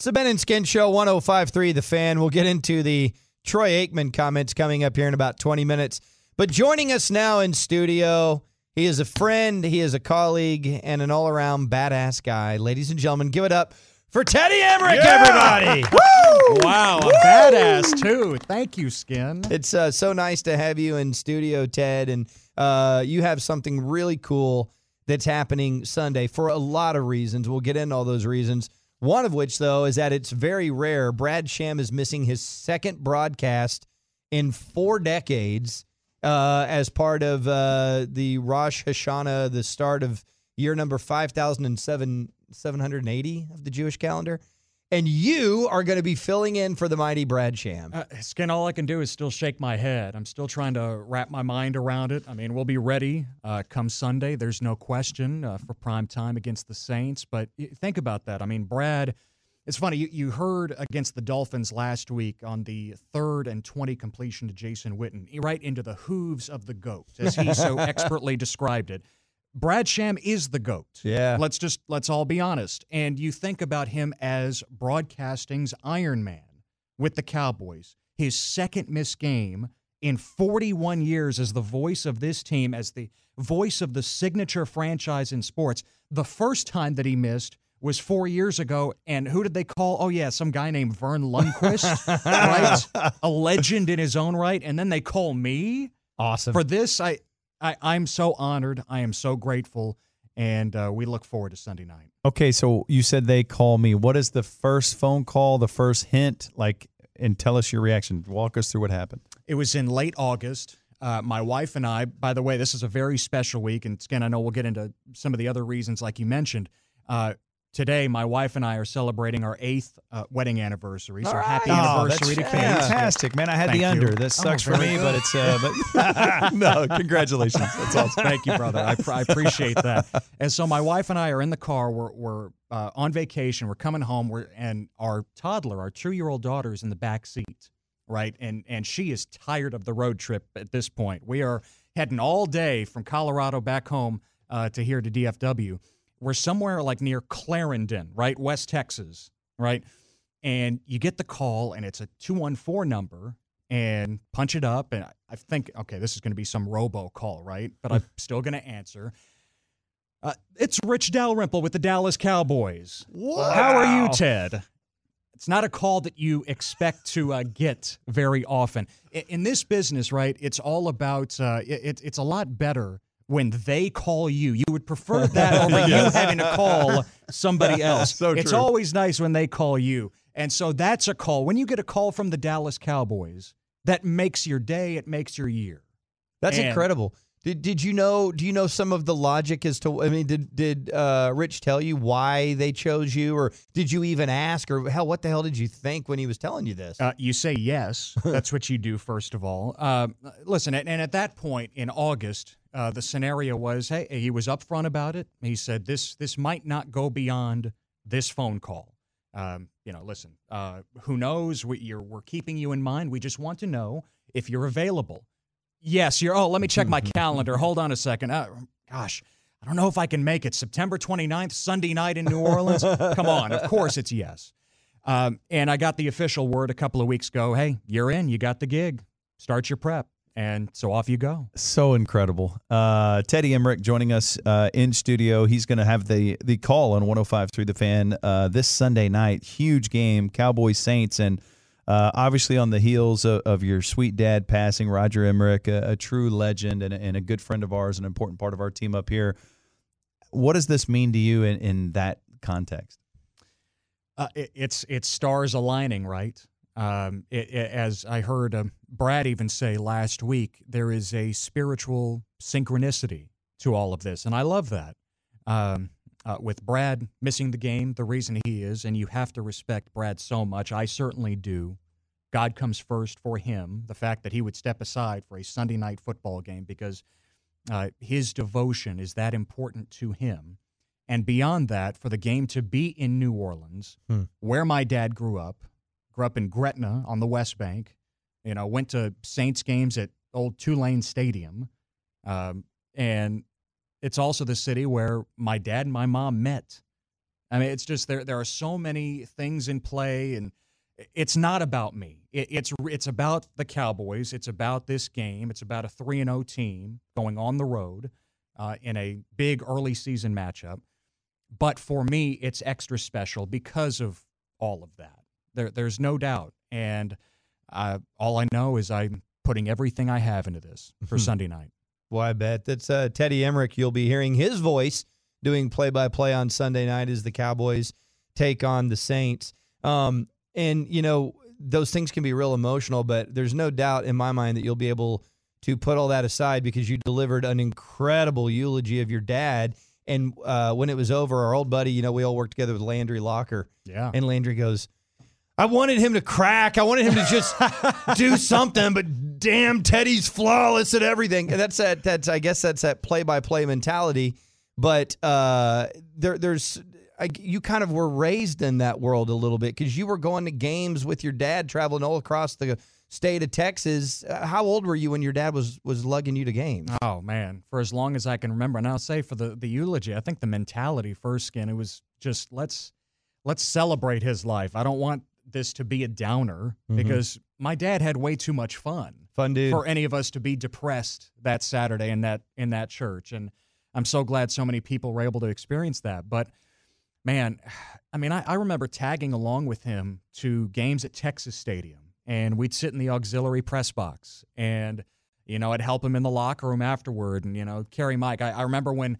It's the Ben and Skin Show 1053 The Fan. We'll get into the Troy Aikman comments coming up here in about 20 minutes. But joining us now in studio, he is a friend, he is a colleague, and an all around badass guy. Ladies and gentlemen, give it up for Teddy Emrich, everybody. Wow, a badass too. Thank you, Skin. It's uh, so nice to have you in studio, Ted. And uh, you have something really cool that's happening Sunday for a lot of reasons. We'll get into all those reasons. One of which, though, is that it's very rare. Brad Sham is missing his second broadcast in four decades uh, as part of uh, the Rosh Hashanah, the start of year number 5,007 780 of the Jewish calendar. And you are going to be filling in for the mighty Brad Sham. Uh, Skin, all I can do is still shake my head. I'm still trying to wrap my mind around it. I mean, we'll be ready uh, come Sunday. There's no question uh, for prime time against the Saints. But think about that. I mean, Brad, it's funny. You, you heard against the Dolphins last week on the third and 20 completion to Jason Witten, right into the hooves of the goat, as he so expertly described it. Brad Sham is the goat. Yeah. Let's just let's all be honest. And you think about him as broadcasting's Iron Man with the Cowboys. His second missed game in 41 years as the voice of this team, as the voice of the signature franchise in sports. The first time that he missed was four years ago. And who did they call? Oh, yeah, some guy named Verne Lundquist, right? A legend in his own right. And then they call me Awesome. for this. I, I I'm so honored. I am so grateful. And uh, we look forward to Sunday night. Okay, so you said they call me. What is the first phone call, the first hint, like, and tell us your reaction. Walk us through what happened. It was in late August. Uh, my wife and I, by the way, this is a very special week. And again, I know we'll get into some of the other reasons, like you mentioned. Uh, today, my wife and I are celebrating our eighth uh, wedding anniversary. So happy Oh, anniversary to Kate. fantastic, man. I had Thank the you. under. This Oh, sucks for me, good. but it's uh, but no, congratulations. That's awesome. Thank you, brother. I, pr- I appreciate that. And so my wife and I are in the car. We're, we're uh, on vacation. We're coming home. We're and our toddler, our two-year-old daughter, is in the back seat, right? And and she is tired of the road trip at this point. We are heading all day from Colorado back home uh, to here to DFW. We're somewhere like near Clarendon, right, West Texas, right? And you get the call, and it's a two one four number, and punch it up, and I- think, okay, this is going to be some robo call, right? But I'm still going to answer. Uh, it's Rich Dalrymple with the Dallas Cowboys. How are you, Ted? It's not a call that you expect to uh, get very often. In this business, right, it's all about, uh, it- it's a lot better when they call you. You would prefer that over you having to call somebody else. So it's true. always nice when they call you. And so that's a call. When you get a call from the Dallas Cowboys, that makes your day, it makes your year. That's And- incredible. Did, did you know? Do you know some of the logic as to? I mean, did did uh, Rich tell you why they chose you, or did you even ask, or hell, what the hell did you think when he was telling you this? Uh, you say yes. That's what you do, first of all. Uh, listen, and at that point in August, uh, the scenario was hey, he was upfront about it. He said this this might not go beyond this phone call. Um, you know, listen, uh, who knows? We, you're, we're keeping you in mind. We just want to know if you're available. Yes, you're. Oh, let me check my calendar. Hold on a second. Uh, gosh, I don't know if I can make it. September 29th, Sunday night in New Orleans. Come on. Of course it's yes. Um, and I got the official word a couple of weeks ago. Hey, you're in. You got the gig. Start your prep. And so off you go. So incredible. Uh, Teddy Emrich joining us uh, in studio. He's going to have the the call on 105 through The Fan uh, this Sunday night. Huge game, Cowboys Saints, and uh, obviously on the heels of, of your sweet dad passing, Roger Emrich, a, a true legend and a, and a good friend of ours, an important part of our team up here. What does this mean to you in, in that context? Uh, it, it's it's stars aligning, right? Um, it, it- as I heard um, Brad even say last week, there is a spiritual synchronicity to all of this, and I love that. Um, uh, with Brad missing the game, the reason he is, and you have to respect Brad so much. I certainly do. God comes first for him. The fact that he would step aside for a Sunday night football game because uh, his devotion is that important to him. And beyond that, for the game to be in New Orleans, Hmm. where my dad grew up, grew up in Gretna on the West Bank, you know, went to Saints games at old Tulane Stadium. Um, and it's also the city where my dad and my mom met. I mean, it's just there. There are so many things in play, and it's not about me. It, it's it's about the Cowboys. It's about this game. It's about a three and zero team going on the road uh, in a big early season matchup. But for me, it's extra special because of all of that. There, there's no doubt, and uh, all I know is I'm putting everything I have into this for Sunday night. Well, I bet that's uh, Teddy Emrich. You'll be hearing his voice doing play-by-play on Sunday night as the Cowboys take on the Saints. Um, and you know those things can be real emotional, but there's no doubt in my mind that you'll be able to put all that aside because you delivered an incredible eulogy of your dad. And uh, when it was over, our old buddy, you know, we all worked together with Landry Locker, Yeah. and Landry goes, I wanted him to crack. I wanted him to just do something, but damn, Teddy's flawless at everything. And that's that. That's I guess that's that play-by-play mentality. But uh, there, there's I, you kind of were raised in that world a little bit because you were going to games with your dad, traveling all across the state of Texas. Uh, how old were you when your dad was was lugging you to games? Oh man, for as long as I can remember, and I'll say for the the eulogy, I think the mentality first skin it was just let's let's celebrate his life. I don't want this to be a downer mm-hmm. because my dad had way too much fun Fun dude. for any of us to be depressed that Saturday in that in that church, and I'm so glad so many people were able to experience that. But man, I mean, I, I remember tagging along with him to games at Texas Stadium, and we'd sit in the auxiliary press box, and you know, I'd help him in the locker room afterward, and you know, carry mic. I, I remember when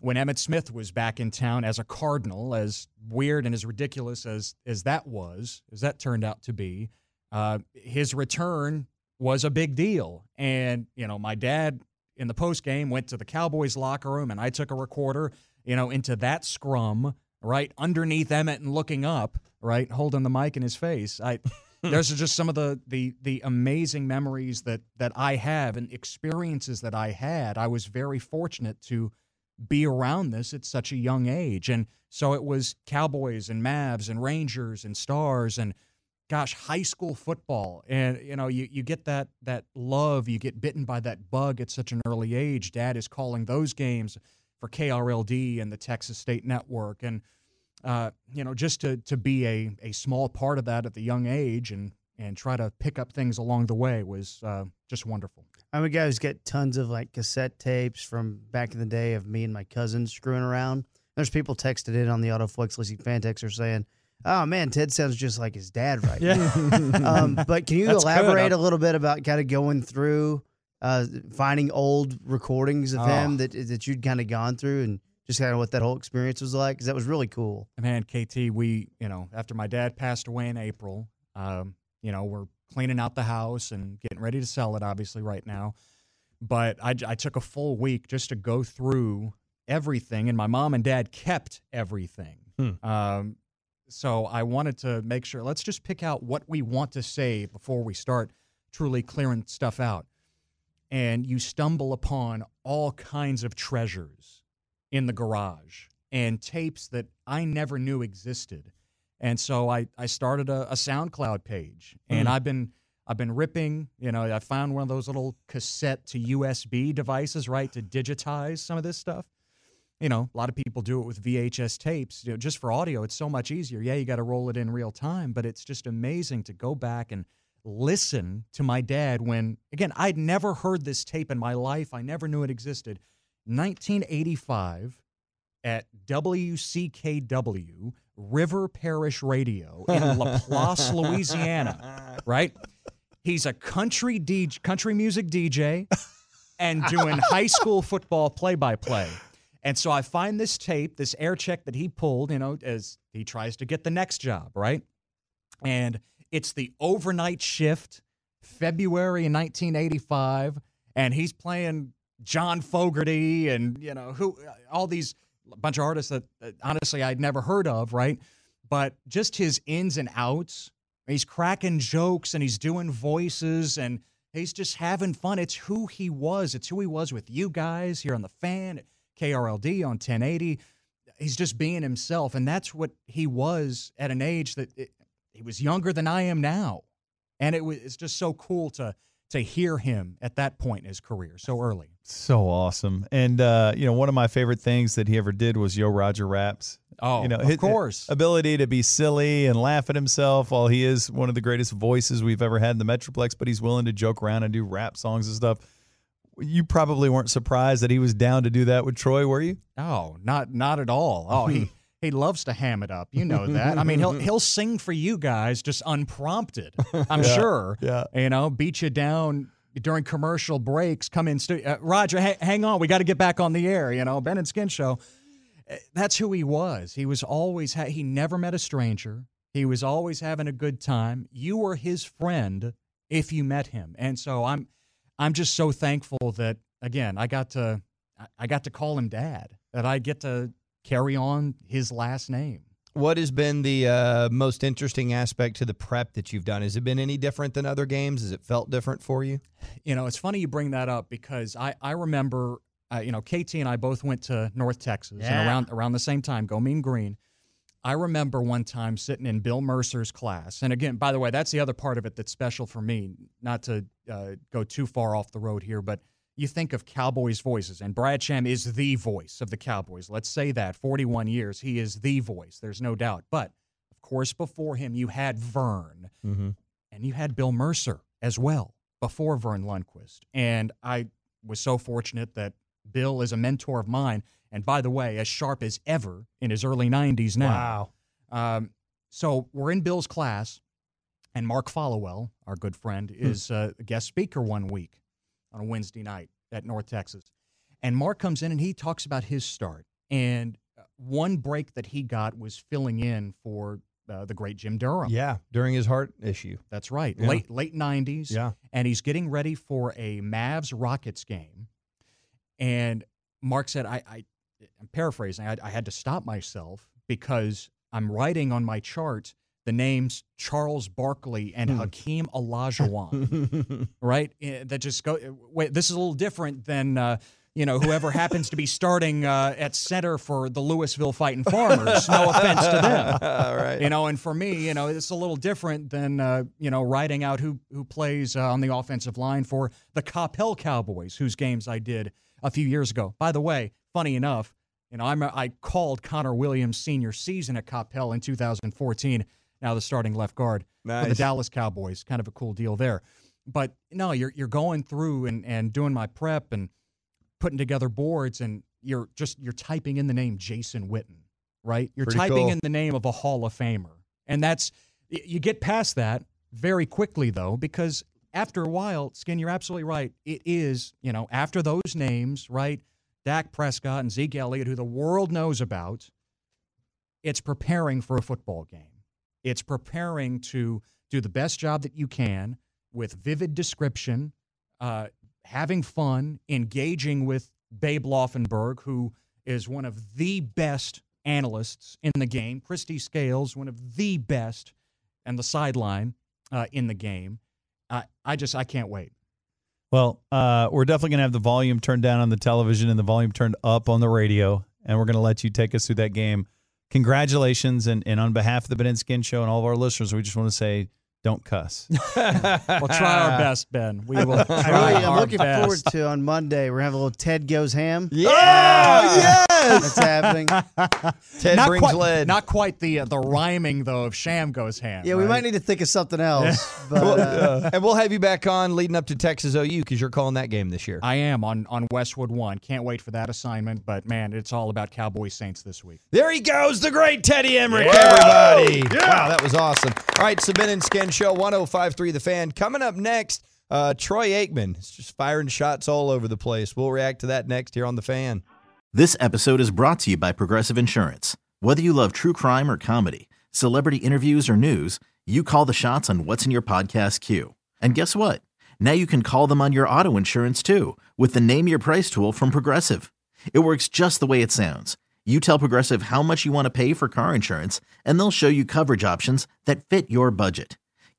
when Emmitt Smith was back in town as a Cardinal, as weird and as ridiculous as as that was, as that turned out to be, uh, his return was a big deal. And you know, my dad in the post game went to the Cowboys locker room, and I took a recorder, you know, into that scrum right underneath Emmitt and looking up, right, holding the mic in his face. I. Those are just some of the, the the amazing memories that that I have and experiences that I had. I was very fortunate to be around this at such a young age. And so it was Cowboys and Mavs and Rangers and Stars and gosh, high school football. And you know, you, you get that that love, you get bitten by that bug at such an early age. Dad is calling those games for KRLD and the Texas State Network. And uh, you know, just to to be a, a small part of that at the young age and and try to pick up things along the way was uh, just wonderful. I'm a guy who's got tons of like cassette tapes from back in the day of me and my cousins screwing around. There's people texted in on the Autoflex Leasing fan texter saying, "Oh man, Ted sounds just like his dad right now." um, but can you That's elaborate a little bit about kind of going through, uh, finding old recordings of Oh. him that that you'd kind of gone through and just kind of what that whole experience was like? Because that was really cool. Man, KT, we, you know, after my dad passed away in April, um, you know, we're cleaning out the house and getting ready to sell it, obviously, right now. But I, I took a full week just to go through everything, and my mom and dad kept everything. Um, so I wanted to make sure, let's just pick out what we want to say before we start truly clearing stuff out. And you stumble upon all kinds of treasures in the garage and tapes that I never knew existed. And so I, I started a, a SoundCloud page and hmm. I've been I've been ripping, you know, I found one of those little cassette to USB devices, right, to digitize some of this stuff. You know, a lot of people do it with VHS tapes. You know, just for audio, it's so much easier. Yeah, you got to roll it in real time, but it's just amazing to go back and listen to my dad when again, I'd never heard this tape in my life. I never knew it existed. 1985 at WCKW River Parish Radio in Laplace, Louisiana, right? He's a country DJ, country music DJ and doing high school football play-by-play. And so I find this tape, this air check that he pulled, you know, as he tries to get the next job, right? And it's the overnight shift, February 1985, and he's playing John Fogerty and you know who all these a bunch of artists that, that honestly I'd never heard of, right? But just his ins and outs, he's cracking jokes and he's doing voices and he's just having fun. It's who he was. It's who he was with you guys here on the fan, KRLD on 1080. He's just being himself, and that's what he was at an age that it, he was younger than I am now, and it was it's just so cool to to hear him at that point in his career so early. So awesome. And uh, you know, one of my favorite things that he ever did was Yo Roger raps. Oh, you know, of his course. ability to be silly and laugh at himself while he is one of the greatest voices we've ever had in the Metroplex, but he's willing to joke around and do rap songs and stuff. You probably weren't surprised that he was down to do that with Troy, were you? Oh, not not at all. Oh, he he loves to ham it up. You know that. I mean, he'll he'll sing for you guys just unprompted. I'm sure. yeah. You know, beat you down during commercial breaks. Come in, stu- uh, Roger. Ha- hang on, we got to get back on the air. You know, Ben and Skin Show. Uh, That's who he was. He was always. Ha- he never met a stranger. He was always having a good time. You were his friend if you met him, and so I'm. I'm just so thankful that again I got to I got to call him dad. That I get to carry on his last name. What has been the uh, most interesting aspect to the prep that you've done? Has it been any different than other games? Has it felt different for you? You know, it's funny you bring that up because I I remember uh, you know KT and I both went to North Texas Yeah. and around around the same time. Go Mean Green. I remember one time sitting in Bill Mercer's class, and again, by the way, that's the other part of it that's special for me. Not to uh, go too far off the road here, but you think of Cowboys voices, and Brad Sham is the voice of the Cowboys. Let's say that 41 years, he is the voice. There's no doubt. But of course, before him, you had Verne, Mm-hmm. and you had Bill Mercer as well before Verne Lundquist. And I was so fortunate that Bill is a mentor of mine. And by the way, as sharp as ever in his early 90s now. Wow. Um, so we're in Bill's class, and Mark Followill, our good friend, is uh, a guest speaker one week on a Wednesday night at North Texas. And Mark comes in and he talks about his start. And uh, one break that he got was filling in for uh, the great Jim Durham. Yeah, during his heart issue. That's right. Yeah. Late late 90s. Yeah. And he's getting ready for a Mavs Rockets game. And Mark said, I, I I'm paraphrasing, I, I had to stop myself because I'm writing on my chart the names Charles Barkley and Hmm. Hakeem Olajuwon, right? Eh, That just go. Wait, this is a little different than uh, you know whoever happens to be starting uh, at center for the Lewisville Fighting Farmers. No offense to them, right. you know. And for me, you know, it's a little different than uh, you know writing out who who plays uh, on the offensive line for the Coppell Cowboys, whose games I did a few years ago. By the way, funny enough, you know, I'm I called Connor Williams' senior season at Coppell in 2014. Now the starting left guard for the Dallas Cowboys. Kind of a cool deal there. But no, you're you're going through and and doing my prep and putting together boards and you're just you're typing in the name Jason Witten, right? You're Pretty typing cool. in the name of a Hall of Famer. And that's you get past that very quickly though because after a while, Skin, you're absolutely right. It is, you know, after those names, right? Dak Prescott and Zeke Elliott, who the world knows about, it's preparing for a football game. It's preparing to do the best job that you can with vivid description, uh, having fun, engaging with Babe Laufenberg, who is one of the best analysts in the game. Kristi Scales, one of the best, and the sideline uh, in the game. I I just I can't wait. Well, uh, we're definitely going to have the volume turned down on the television and the volume turned up on the radio, and we're going to let you take us through that game. Congratulations, and, and on behalf of the Ben and Skin Show and all of our listeners, we just want to say, don't cuss. We'll try our best, Ben. We will I try really, I'm looking best. forward to on Monday. We're having a little Ted Goes Ham. Yeah. yes, That's happening. Ted not brings quite, lead. Not quite the uh, the rhyming though of Sham goes ham. Yeah, we might need to think of something else. But uh, and we'll have you back on leading up to Texas OU because you're calling that game this year. I am on on Westwood One. Can't wait for that assignment. But man, it's all about Cowboys Saints this week. There he goes, the great Teddy Emrich, everybody. Wow, that was awesome. All right, Sabin and Skin Show 1053 The Fan. Coming up next, uh, Troy Aikman. It's just firing shots all over the place. We'll react to that next here on The Fan. This episode is brought to you by Progressive Insurance. Whether you love true crime or comedy, celebrity interviews or news, you call the shots on what's in your podcast queue. And guess what? Now you can call them on your auto insurance too with the Name Your Price tool from Progressive. It works just the way it sounds. You tell Progressive how much you want to pay for car insurance, and they'll show you coverage options that fit your budget.